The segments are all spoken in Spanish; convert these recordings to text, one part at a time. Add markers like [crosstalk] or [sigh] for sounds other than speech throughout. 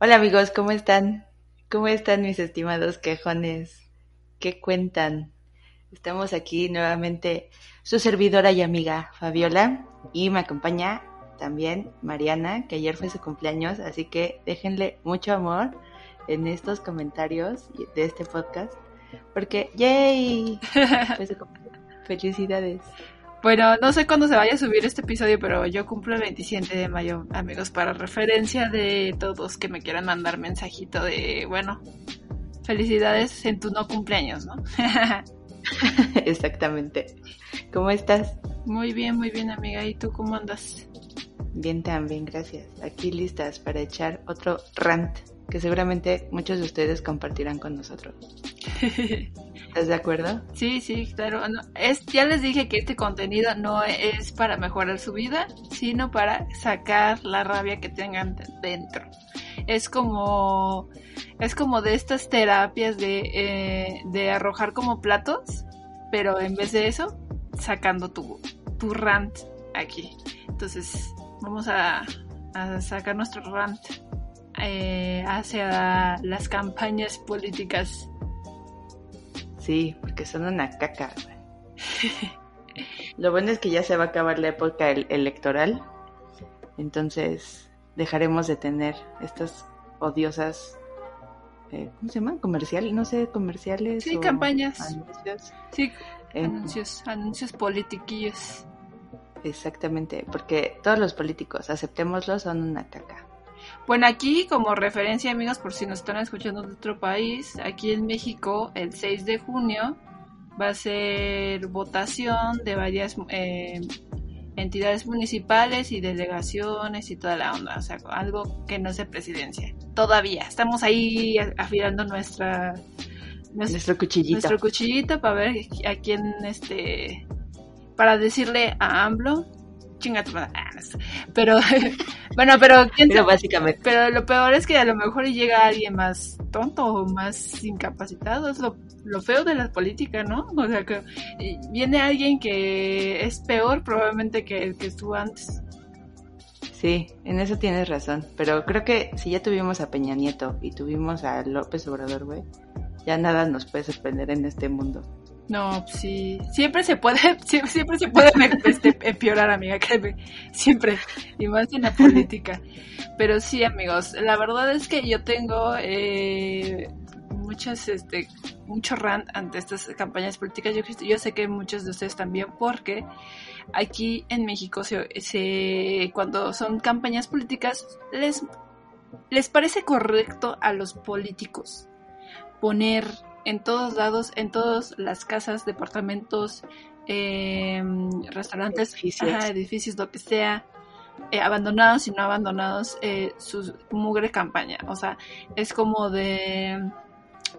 Hola amigos, ¿cómo están? ¿Cómo están mis estimados quejones? ¿Qué cuentan? Estamos aquí nuevamente su servidora y amiga Fabiola y me acompaña también Mariana, que ayer fue su cumpleaños, así que déjenle mucho amor en estos comentarios de este podcast, porque ¡yay! [laughs] Felicidades. Bueno, no sé cuándo se vaya a subir este episodio, pero yo cumplo el 27 de mayo, amigos, para referencia de todos que me quieran mandar mensajito de, bueno, felicidades en tu no cumpleaños, ¿no? [laughs] Exactamente. ¿Cómo estás? Muy bien, muy bien, amiga. ¿Y tú cómo andas? Bien, también, gracias. Aquí listas para echar otro rant que seguramente muchos de ustedes compartirán con nosotros. [laughs] ¿Estás de acuerdo? Sí, sí, claro. es, ya les dije que este contenido no es para mejorar su vida, sino para sacar la rabia que tengan dentro. Es como, es como de estas terapias de, eh, de arrojar como platos, pero en vez de eso, sacando tu, tu rant aquí. Entonces, vamos a, a sacar nuestro rant eh, hacia las campañas políticas Sí, porque son una caca. [laughs] Lo bueno es que ya se va a acabar la época electoral, entonces dejaremos de tener estas odiosas, eh, ¿cómo se llaman? Comerciales, no sé, comerciales. Sí, campañas. Anuncios. Sí, anuncios, anuncios politiquillos. Exactamente, porque todos los políticos, aceptémoslo, son una caca. Bueno, aquí como referencia, amigos, por si nos están escuchando de otro país, aquí en México, el 6 de junio va a ser votación de varias eh, entidades municipales y delegaciones y toda la onda, o sea, algo que no es de presidencia. Todavía, estamos ahí afilando nuestra nuestro, cuchillito. Nuestro cuchillito para ver a quién este para decirle a AMLO chinga tu madre. Ah, pero, [laughs] bueno, pero ¿quién pero básicamente. Pero lo peor es que a lo mejor llega alguien más tonto o más incapacitado. Es lo, lo feo de la política, ¿no? O sea, que viene alguien que es peor probablemente que el que estuvo antes. Sí, en eso tienes razón. Pero creo que si ya tuvimos a Peña Nieto y tuvimos a López Obrador, güey, ya nada nos puede sorprender en este mundo. No, sí, siempre se puede, [laughs] siempre, se puede este, empeorar, amiga, créeme, siempre, y más en la política. Pero sí, amigos, la verdad es que yo tengo eh, muchas, este, mucho rant ante estas campañas políticas. Yo, yo sé que muchos de ustedes también, porque aquí en México se, se cuando son campañas políticas les, les parece correcto a los políticos poner en todos lados, en todas las casas, departamentos, em, restaurantes, edificios. lo que sea, eh, abandonados y no abandonados, eh, su mugre campaña. O sea, es como de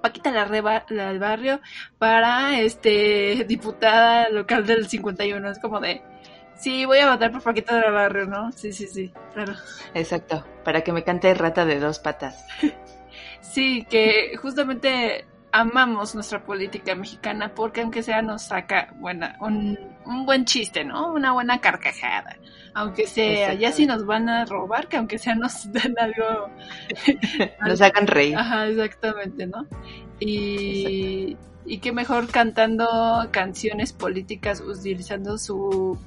Paquita la, reba, la del barrio para este diputada local del 51. Es como de, sí, voy a votar por Paquita del barrio, ¿no? Sí, sí, sí, claro. Exacto, para que me cante rata de dos patas. [laughs] sí, que justamente amamos nuestra política mexicana porque aunque sea nos saca buena, un, buen chiste, ¿no? Una buena carcajada. Aunque sea, ya si nos van a robar, que aunque sea nos [laughs] den algo... [laughs] nos hagan reír. Ajá, exactamente, ¿no? Y, y qué mejor cantando canciones políticas, utilizando su,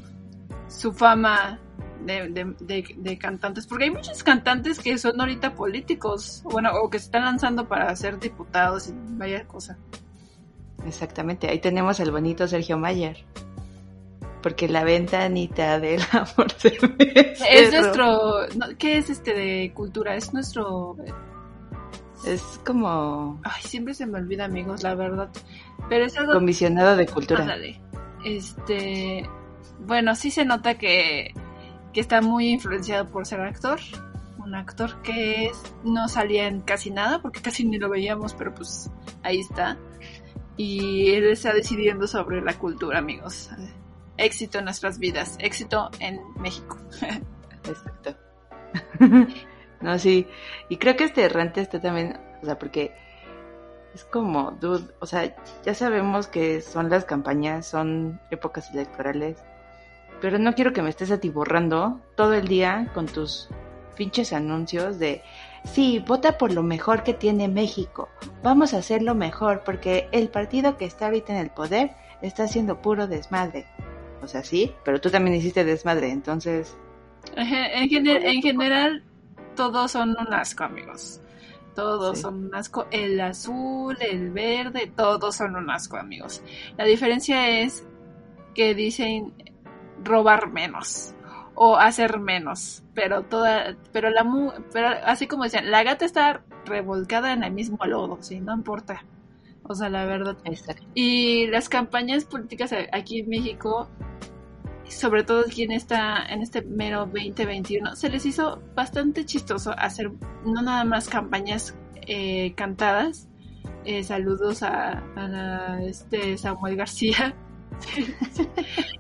su fama de, cantantes, porque hay muchos cantantes que son ahorita políticos, bueno, o que se están lanzando para ser diputados y vaya cosa. Exactamente, ahí tenemos al bonito Sergio Mayer. Porque la ventanita del [laughs] amor se Es nuestro. ¿Qué es este de cultura? Es nuestro. Es como. Ay, siempre se me olvida, amigos, la verdad. Pero es algo. Comisionado de cultura. este, bueno, sí se nota que, que está muy influenciado por ser actor. Un actor que es, no salía en casi nada, porque casi ni lo veíamos, pero pues ahí está. Y él está decidiendo sobre la cultura, amigos. Éxito en nuestras vidas, éxito en México. [laughs] Exacto. [laughs] no, sí. Y creo que este errante está también, o sea, porque es como, dude, o sea, ya sabemos que son las campañas, son épocas electorales, pero no quiero que me estés atiborrando todo el día con tus pinches anuncios de, sí, vota por lo mejor que tiene México, vamos a hacerlo mejor porque el partido que está ahorita en el poder está haciendo puro desmadre. O sea, sí, pero tú también hiciste desmadre, entonces... En, en general, todos son un asco, amigos. Todos son un asco. El azul, el verde, todos son un asco, amigos. La diferencia es que dicen robar menos o hacer menos, pero toda, pero la, pero así como decían, la gata está revolcada en el mismo lodo, sí, no importa. O sea, la verdad. Y las campañas políticas aquí en México sobre todo aquí en esta en este mero 2021 se les hizo bastante chistoso hacer no nada más campañas eh, cantadas eh, saludos a, este Samuel García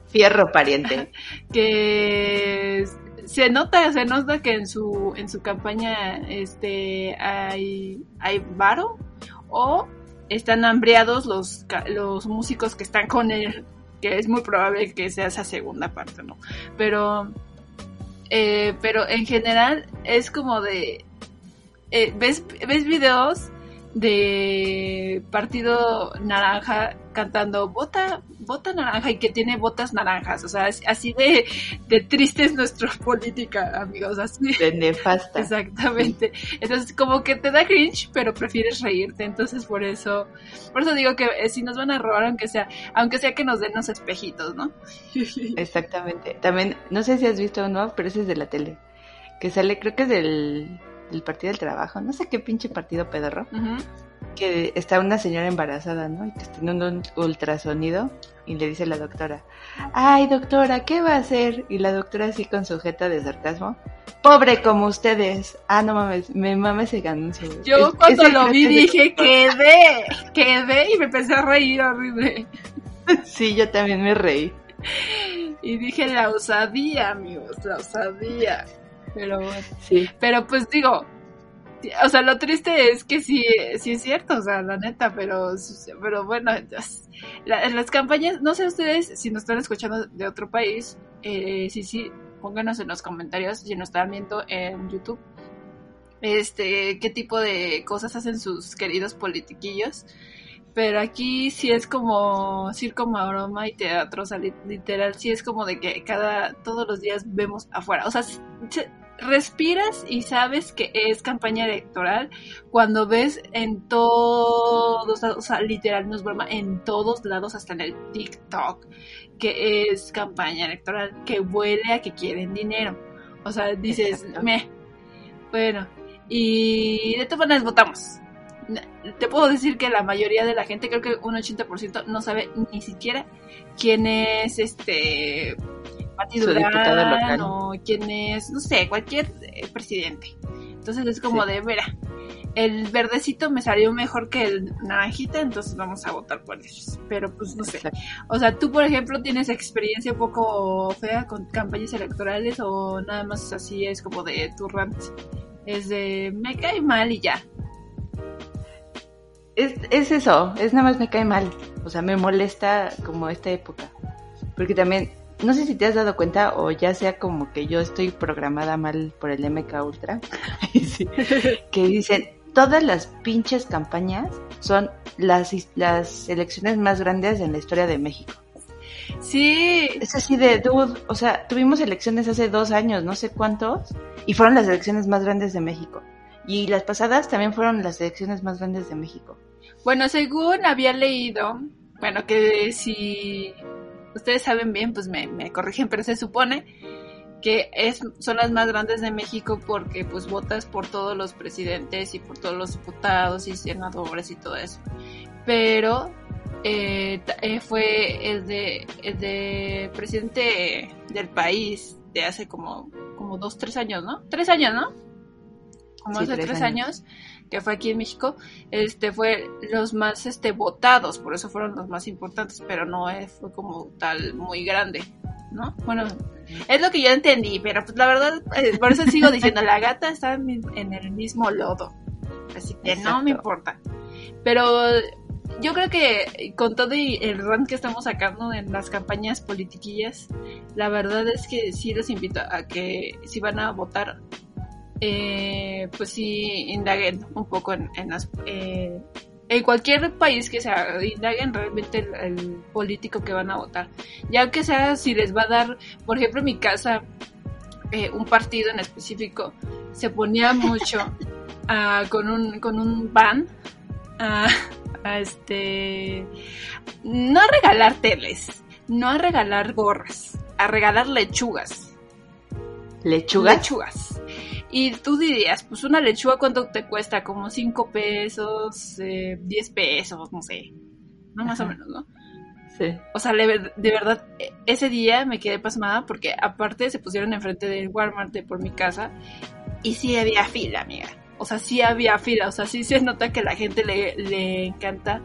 fierro pariente que se nota se nota que en su en su campaña este hay hay varo o están hambriados los, los músicos que están con él que es muy probable que sea esa segunda parte, ¿no? Pero, eh, pero en general es como de, eh, ves, ves videos de partido naranja cantando bota, bota naranja y que tiene botas naranjas. O sea, así de, de triste es nuestra [laughs] política, amigos. Así. De nefasta. Exactamente. Entonces, como que te da cringe, pero prefieres reírte. Entonces, por eso, por eso digo que eh, si nos van a robar, aunque sea, aunque sea que nos den los espejitos, ¿no? [laughs] Exactamente. También, no sé si has visto uno, pero ese es de la tele. Que sale, creo que es del, del Partido del Trabajo. No sé qué pinche partido pedorro que está una señora embarazada, ¿no? Y que está teniendo un ultrasonido y le dice la doctora, ay doctora, ¿qué va a hacer? Y la doctora así con sujeta de sarcasmo, pobre como ustedes. Ah, no mames, me mames ese anuncio. Yo cuando lo vi dije, quedé, quedé y me empecé a reír horrible. [laughs] Sí, yo también me reí. Y dije la osadía, amigos, la osadía. Pero bueno. Sí. Pero pues digo, o sea, lo triste es que sí, sí es cierto, o sea, la neta, pero, pero bueno, en las campañas, no sé ustedes si nos están escuchando de otro país, eh, sí, sí, pónganos en los comentarios si nos están viendo en YouTube, este, qué tipo de cosas hacen sus queridos politiquillos. Pero aquí sí es como circo, maroma y teatro, o sea, literal, sí es como de que cada, todos los días vemos afuera. O sea, respiras y sabes que es campaña electoral cuando ves en todos, o sea, literal, no es broma, en todos lados, hasta en el TikTok, que es campaña electoral, que huele a que quieren dinero. O sea, dices, me, bueno, y de todas maneras votamos. Te puedo decir que la mayoría de la gente, creo que un 80% no sabe ni siquiera quién es este partido local. o quién es, no sé, cualquier eh, presidente. Entonces es como de, mira, el verdecito me salió mejor que el naranjita, entonces vamos a votar por ellos. Pero pues no sé. O sea, tú por ejemplo tienes experiencia un poco fea con campañas electorales o nada más así es como de tu rant. Es de, me cae mal y ya. Es, es eso, es nada más me cae mal. O sea, me molesta como esta época. Porque también no sé si te has dado cuenta o ya sea como que yo estoy programada mal por el MK Ultra, [laughs] que dicen todas las pinches campañas son las, las elecciones más grandes en la historia de México. Sí. Es así de, dude, o sea, tuvimos elecciones hace dos años, no sé cuántos, y fueron las elecciones más grandes de México. Y las pasadas también fueron las elecciones más grandes de México. Bueno, según había leído, bueno, que si ustedes saben bien, pues me, me corrigen, pero se supone que es, son las más grandes de México porque pues votas por todos los presidentes y por todos los diputados y senadores y todo eso. Pero eh, eh, fue el de, el de presidente del país de hace como, como dos, tres años, ¿no? Tres años, ¿no? Como Sí, hace tres tres años. años. Que fue aquí en México, este fue los más este votados, por eso fueron los más importantes, pero no eh, fue como tal muy grande, ¿no? Bueno, es lo que yo entendí, pero pues la verdad, eh, por eso sigo diciendo, la gata está en, el mismo lodo, así que no me importa. Pero yo creo que con todo el run que estamos sacando en las campañas politiquillas, la verdad es que sí los invito a que si van a votar, eh, pues sí indaguen un poco en, en las... eh, en cualquier país que sea, indaguen realmente el, el político que van a votar. Ya que sea si les va a dar, por ejemplo, en mi casa, eh, un partido en específico, se ponía [laughs] mucho ah, con, un, con un ban a, a este... No a regalar teles, no a regalar gorras, a regalar lechugas. ¿Lechuga? Lechugas. Y tú dirías, pues una lechuga, ¿cuánto te cuesta? Como 5 pesos, eh, 10 pesos, no sé. No, más o menos, ¿no? Sí. O sea, le- de verdad, e- ese día me quedé pasmada porque aparte se pusieron enfrente del Walmart de por mi casa y sí había fila, amiga. O sea, sí había fila. O sea, sí se nota que la gente le, le encanta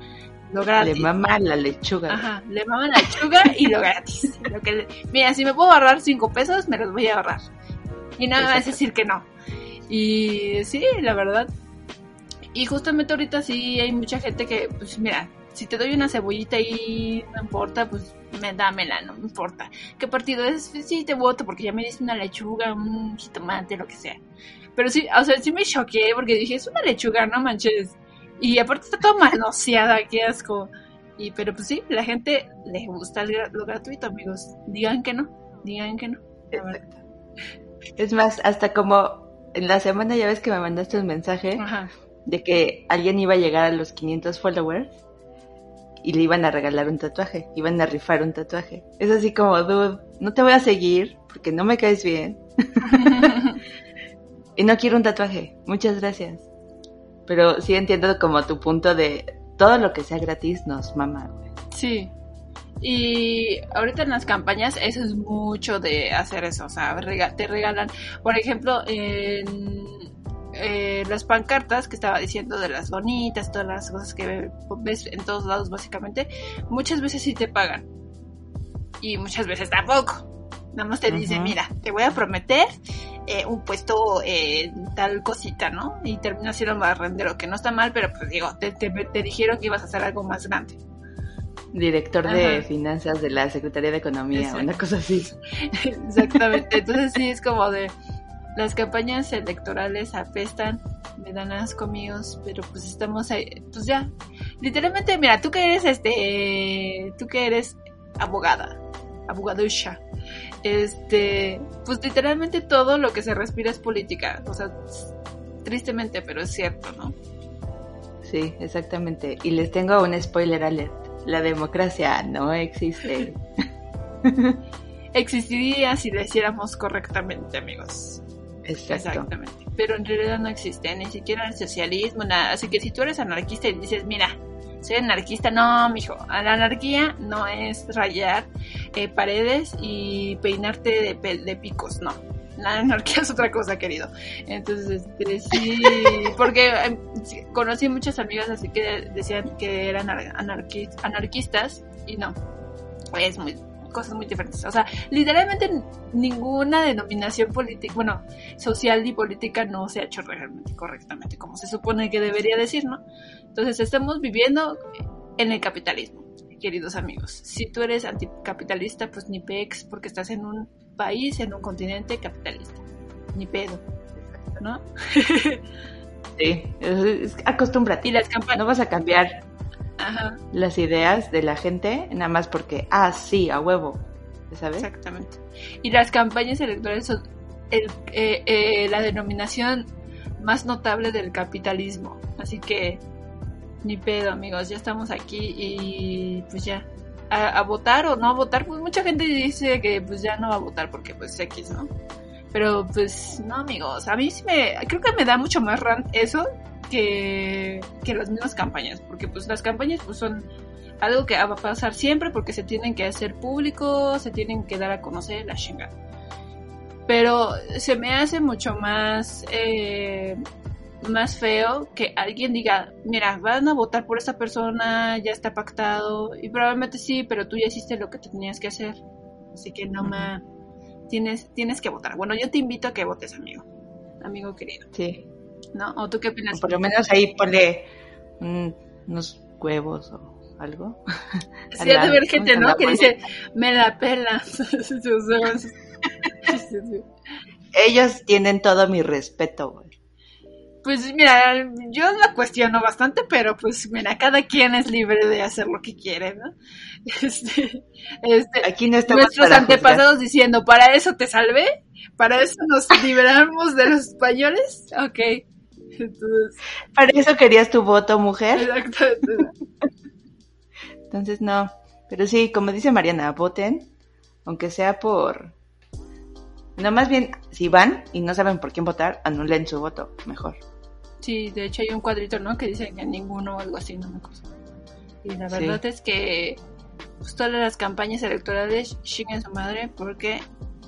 lo gratis. Le mama la lechuga. Ajá, le maman la lechuga y lo gratis. Lo que le- Mira, si me puedo ahorrar 5 pesos, me los voy a ahorrar. Y no me vas a Exacto. decir que no. Y sí, la verdad. Y justamente ahorita sí hay mucha gente que, pues mira, si te doy una cebollita y no importa, pues me dámela, no me importa. ¿Qué partido es? Sí, te voto porque ya me diste una lechuga, un jitomate, lo que sea. Pero sí, o sea, sí me choqué porque dije, es una lechuga, no manches. Y aparte está toda manoseada, qué asco. Y pero pues sí, la gente le gusta lo gratuito, amigos. Digan que no, digan que no. Exacto. Es más, hasta como en la semana ya ves que me mandaste un mensaje Ajá. de que alguien iba a llegar a los 500 followers y le iban a regalar un tatuaje, iban a rifar un tatuaje. Es así como, dude, no te voy a seguir porque no me caes bien [laughs] y no quiero un tatuaje. Muchas gracias. Pero sí entiendo como tu punto de todo lo que sea gratis nos mama. güey. Sí. Y ahorita en las campañas eso es mucho de hacer eso, o sea, te regalan, por ejemplo, en eh, las pancartas que estaba diciendo de las bonitas, todas las cosas que ves en todos lados básicamente, muchas veces sí te pagan y muchas veces tampoco. Nada más te dicen, Ujú. mira, te voy a prometer eh, un puesto en tal cosita, ¿no? Y termina siendo un barrendero, que no está mal, pero pues digo, te, te, te dijeron que ibas a hacer algo más grande. Director de finanzas de la Secretaría de Economía, Exacto. una cosa así. Exactamente. [laughs] Entonces sí es como de las campañas electorales apestan, me dan asco amigos, pero pues estamos ahí, pues ya. Literalmente, mira, tú que eres este, tú que eres abogada, abogadusha, este, pues literalmente todo lo que se respira es política, o sea, tristemente, pero es cierto, ¿no? Sí, exactamente. Y les tengo un spoiler alert. La democracia no existe. [laughs] Existiría si lo hiciéramos correctamente, amigos. Exacto. Exactamente. Pero en realidad no existe ni siquiera el socialismo, nada. Así que si tú eres anarquista y dices, mira, soy anarquista, no, mijo. La anarquía no es rayar eh, paredes y peinarte de, de picos, no. La anarquía es otra cosa, querido. Entonces, este, sí, porque eh, conocí muchas amigas así que decían que eran anar- anarqui- anarquistas y no. Es muy cosas muy diferentes. O sea, literalmente ninguna denominación política, bueno, social y política no se ha hecho realmente correctamente, como se supone que debería decir, ¿no? Entonces estamos viviendo en el capitalismo, queridos amigos. Si tú eres anticapitalista, pues ni pex, porque estás en un país, en un continente capitalista. Ni pedo, ¿no? [laughs] Sí, acostúmbrate. Y las campañas... No vas a cambiar Ajá, las ideas de la gente nada más porque, ah, sí, a huevo. ¿Sabes? exactamente. Y las campañas electorales son el, eh, eh, la denominación más notable del capitalismo. Así que ni pedo, amigos, ya estamos aquí y pues ya. A, a votar o no a votar, pues mucha gente dice que pues ya no va a votar porque pues X, ¿no? Pero pues no, amigos, a mí sí me, creo que me da mucho más rant eso que, que las mismas campañas, porque pues las campañas pues son algo que va a pasar siempre porque se tienen que hacer públicos, se tienen que dar a conocer la chingada. Pero se me hace mucho más, eh, más feo que alguien diga, mira, van a votar por esta persona, ya está pactado, y probablemente sí, pero tú ya hiciste lo que tenías que hacer. Así que no me... Tienes, tienes que votar. Bueno, yo te invito a que votes, amigo. Amigo querido. Sí. ¿No? ¿O tú qué opinas? O por lo menos ahí ponle un- unos huevos o algo. Sí, [laughs] de ver gente, ¿no? Que dice, me la pela. [laughs] [laughs] Ellos tienen todo mi respeto, güey. Pues mira, yo la cuestiono bastante, pero pues mira, cada quien es libre de hacer lo que quiere, ¿no? [laughs] Este, este, Aquí no estamos nuestros antepasados diciendo, ¿para eso te salvé? ¿Para eso nos [laughs] liberamos de los españoles? Ok. Entonces. Para eso querías tu voto, mujer. exacto. Entonces no. Pero sí, como dice Mariana, voten, aunque sea por... No, más bien, si van y no saben por quién votar, anulen su voto, mejor. Sí, de hecho hay un cuadrito, ¿no? Que dice que ninguno o algo así, no me acuerdo. Y la Sí. verdad es que pues, todas las campañas electorales chinguen su madre porque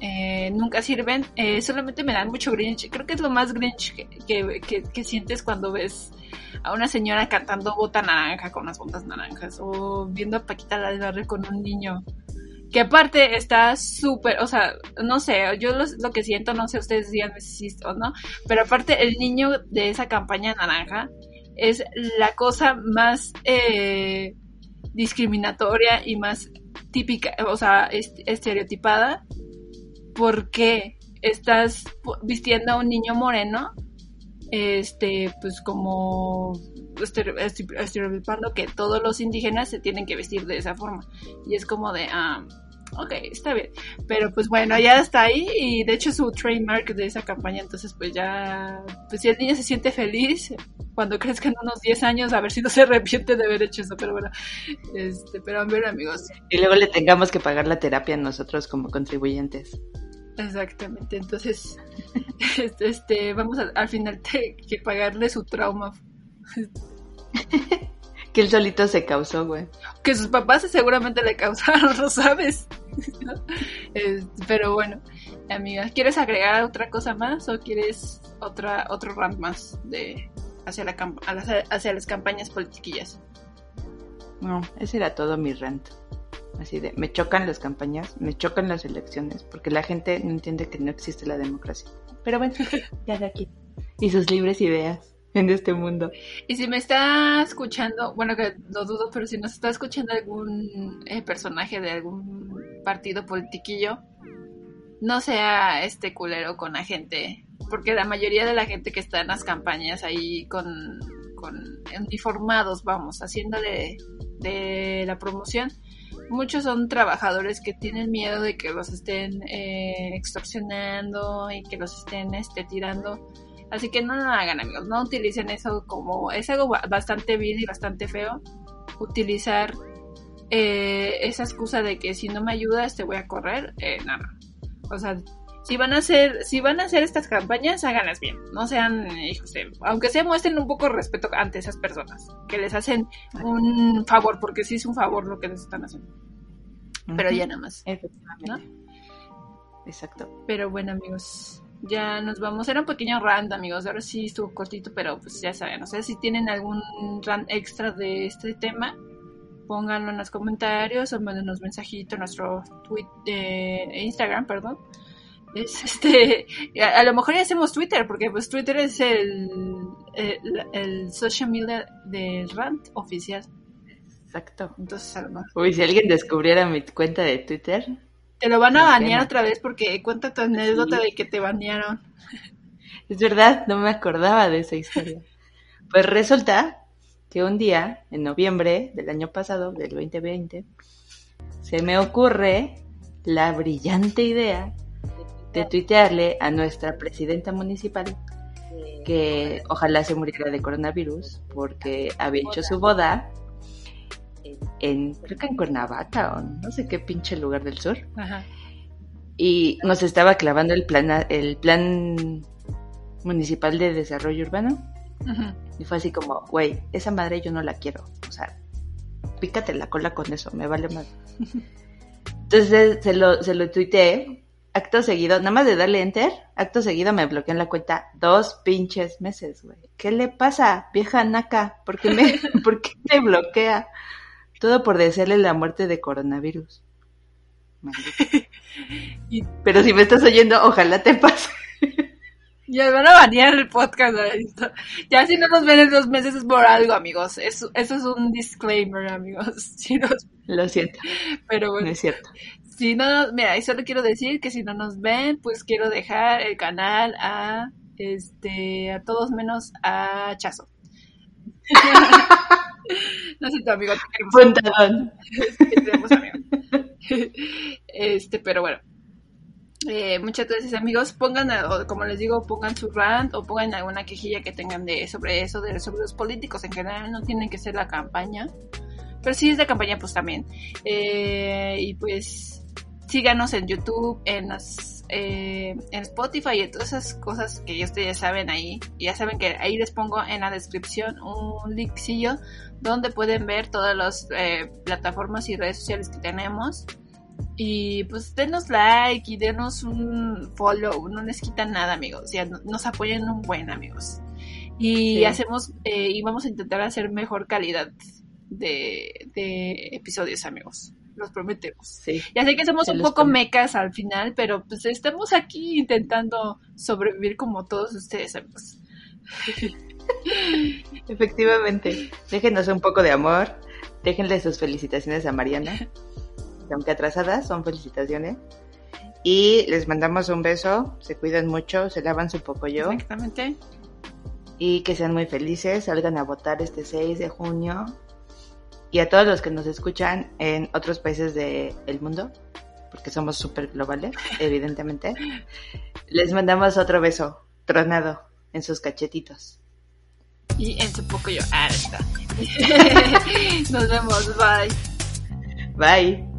eh, nunca sirven. Eh, solamente me dan mucho grinch. Creo que es lo más grinch que, que, que- que sientes cuando ves a una señora cantando bota naranja con unas botas naranjas o viendo a Paquita la del barrio con un niño. Que aparte está súper, o sea, no sé, yo lo, lo que siento, no sé ustedes díganme si o no, pero aparte el niño de esa campaña naranja es la cosa más eh, discriminatoria y más típica, o sea, est- estereotipada, porque estás vistiendo a un niño moreno, este, pues como esti- estereotipando que todos los indígenas se tienen que vestir de esa forma. Y es como de, ah, ok, está bien. Pero pues bueno, ya está ahí y de hecho es su trademark de esa campaña, entonces pues ya, pues si el niño se siente feliz, cuando crezca en unos 10 años, a ver si no se arrepiente de haber hecho eso, pero bueno, este, pero a ver amigos, Y luego le tengamos que pagar la terapia nosotros como contribuyentes. exactamente, entonces, [laughs] este, este, vamos a- al final [laughs] te- que pagarle su trauma, [laughs] Que él solito se causó, güey. que sus papás seguramente le causaron, [laughs] ¿no sabes? ¿No? Este, pero bueno, amiga, ¿quieres agregar otra cosa más o quieres otra otro rant más de hacia la hacia las campañas politiquillas? No, ese era todo mi rant. Así de, me chocan las campañas, me chocan las elecciones, porque la gente no entiende que no existe la democracia. Pero bueno, [laughs] ya de aquí. Y sus libres ideas en este mundo. Y si me está escuchando, bueno que lo dudo, pero si nos está escuchando algún eh, personaje de algún partido politiquillo, no sea este culero con la gente, porque la mayoría de la gente que está en las campañas ahí con, con uniformados, vamos, haciéndole de la promoción, muchos son trabajadores que tienen miedo de que los estén eh, extorsionando y que los estén este, tirando. Así que no lo hagan amigos, no utilicen eso como es algo ba- bastante vil y bastante feo utilizar eh, esa excusa de que si no me ayudas te voy a correr, eh, nada. O sea, si van a hacer, si van a hacer estas campañas, háganlas bien. No sean hijos de, aunque se muestren un poco de respeto ante esas personas, que les hacen un favor, porque sí es un favor lo que les están haciendo. Pero ya nada más. Efectivamente. Exacto. Pero bueno, amigos, ya nos vamos. Era un pequeño rant, amigos. Ahora sí estuvo cortito, pero pues ya saben. No sé si tienen algún rant extra de este tema. Pónganlo en los comentarios o mándenos mensajito a nuestro tweet de Instagram, perdón. Es [laughs] este, a, a lo mejor ya hacemos Twitter, porque pues Twitter es el, el, el social media del rant oficial. Exacto. Entonces a lo mejor Uy, si alguien descubriera mi cuenta de Twitter, te lo van a banear otra vez porque cuenta tu anécdota Sí. de que te banearon. es verdad, no me acordaba de esa historia. Pues resulta que un día, en noviembre del año pasado, del 2020, se me ocurre la brillante idea de tuitearle a nuestra presidenta municipal que ojalá se muriera de coronavirus porque había hecho su boda en, creo que en Cuernavaca o no sé qué pinche lugar del sur. Ajá. y nos estaba clavando el plan, el plan municipal de desarrollo urbano. Ujú. Y fue así como, güey, esa madre yo no la quiero. O sea, pícate la cola con eso, me vale más. Entonces se lo, se lo tuiteé, acto seguido, nada más de darle enter, acto seguido me bloqueó en la cuenta dos pinches meses, güey. ¿Qué le pasa, vieja naca? ¿Por qué me, [laughs] ¿por qué me bloquea? Todo por desearle la muerte de coronavirus. [laughs] Pero si me estás oyendo, ojalá te pase. [laughs] Ya van a banear el podcast. Ya si no nos ven en dos meses es por algo, amigos. Eso, eso es un disclaimer, amigos. [laughs] Lo siento. Pero bueno. No es cierto. Si no, mira, y solo quiero decir que si no nos ven, pues quiero dejar el canal a este a todos menos a Chazo. [laughs] no sé tu amigo. Puntadón. [laughs] Este, pero bueno. Eh, muchas gracias amigos, pongan, como les digo, pongan su rant o pongan alguna quejilla que tengan de sobre eso, de sobre los políticos en general, no tienen que ser la campaña, pero si es de campaña pues también. Eh, y pues síganos en YouTube, en las, eh, en Spotify y en todas esas cosas que ustedes ya saben ahí. Ya saben que ahí les pongo en la descripción un linkcillo donde pueden ver todas las plataformas y redes sociales que tenemos. Y pues denos like y denos un follow, no les quitan nada amigos, ya nos apoyan un buen amigos. Y hacemos, eh, y vamos a intentar hacer mejor calidad de, episodios amigos, los prometemos. Ya sé que somos un poco mecas al final, pero pues estamos aquí intentando sobrevivir como todos ustedes amigos. [laughs] Efectivamente, déjenos un poco de amor, déjenle sus felicitaciones a Mariana. aunque atrasadas, son felicitaciones. Y les mandamos un beso, se cuidan mucho, se lavan su poco yo. Exactamente. Y que sean muy felices, salgan a votar este 6 de junio. Y a todos los que nos escuchan en otros países del mundo, porque somos súper globales, [laughs] evidentemente, les mandamos otro beso tronado en sus cachetitos. Y en su poco yo. Ah, [laughs] [laughs] Nos vemos, bye. Bye.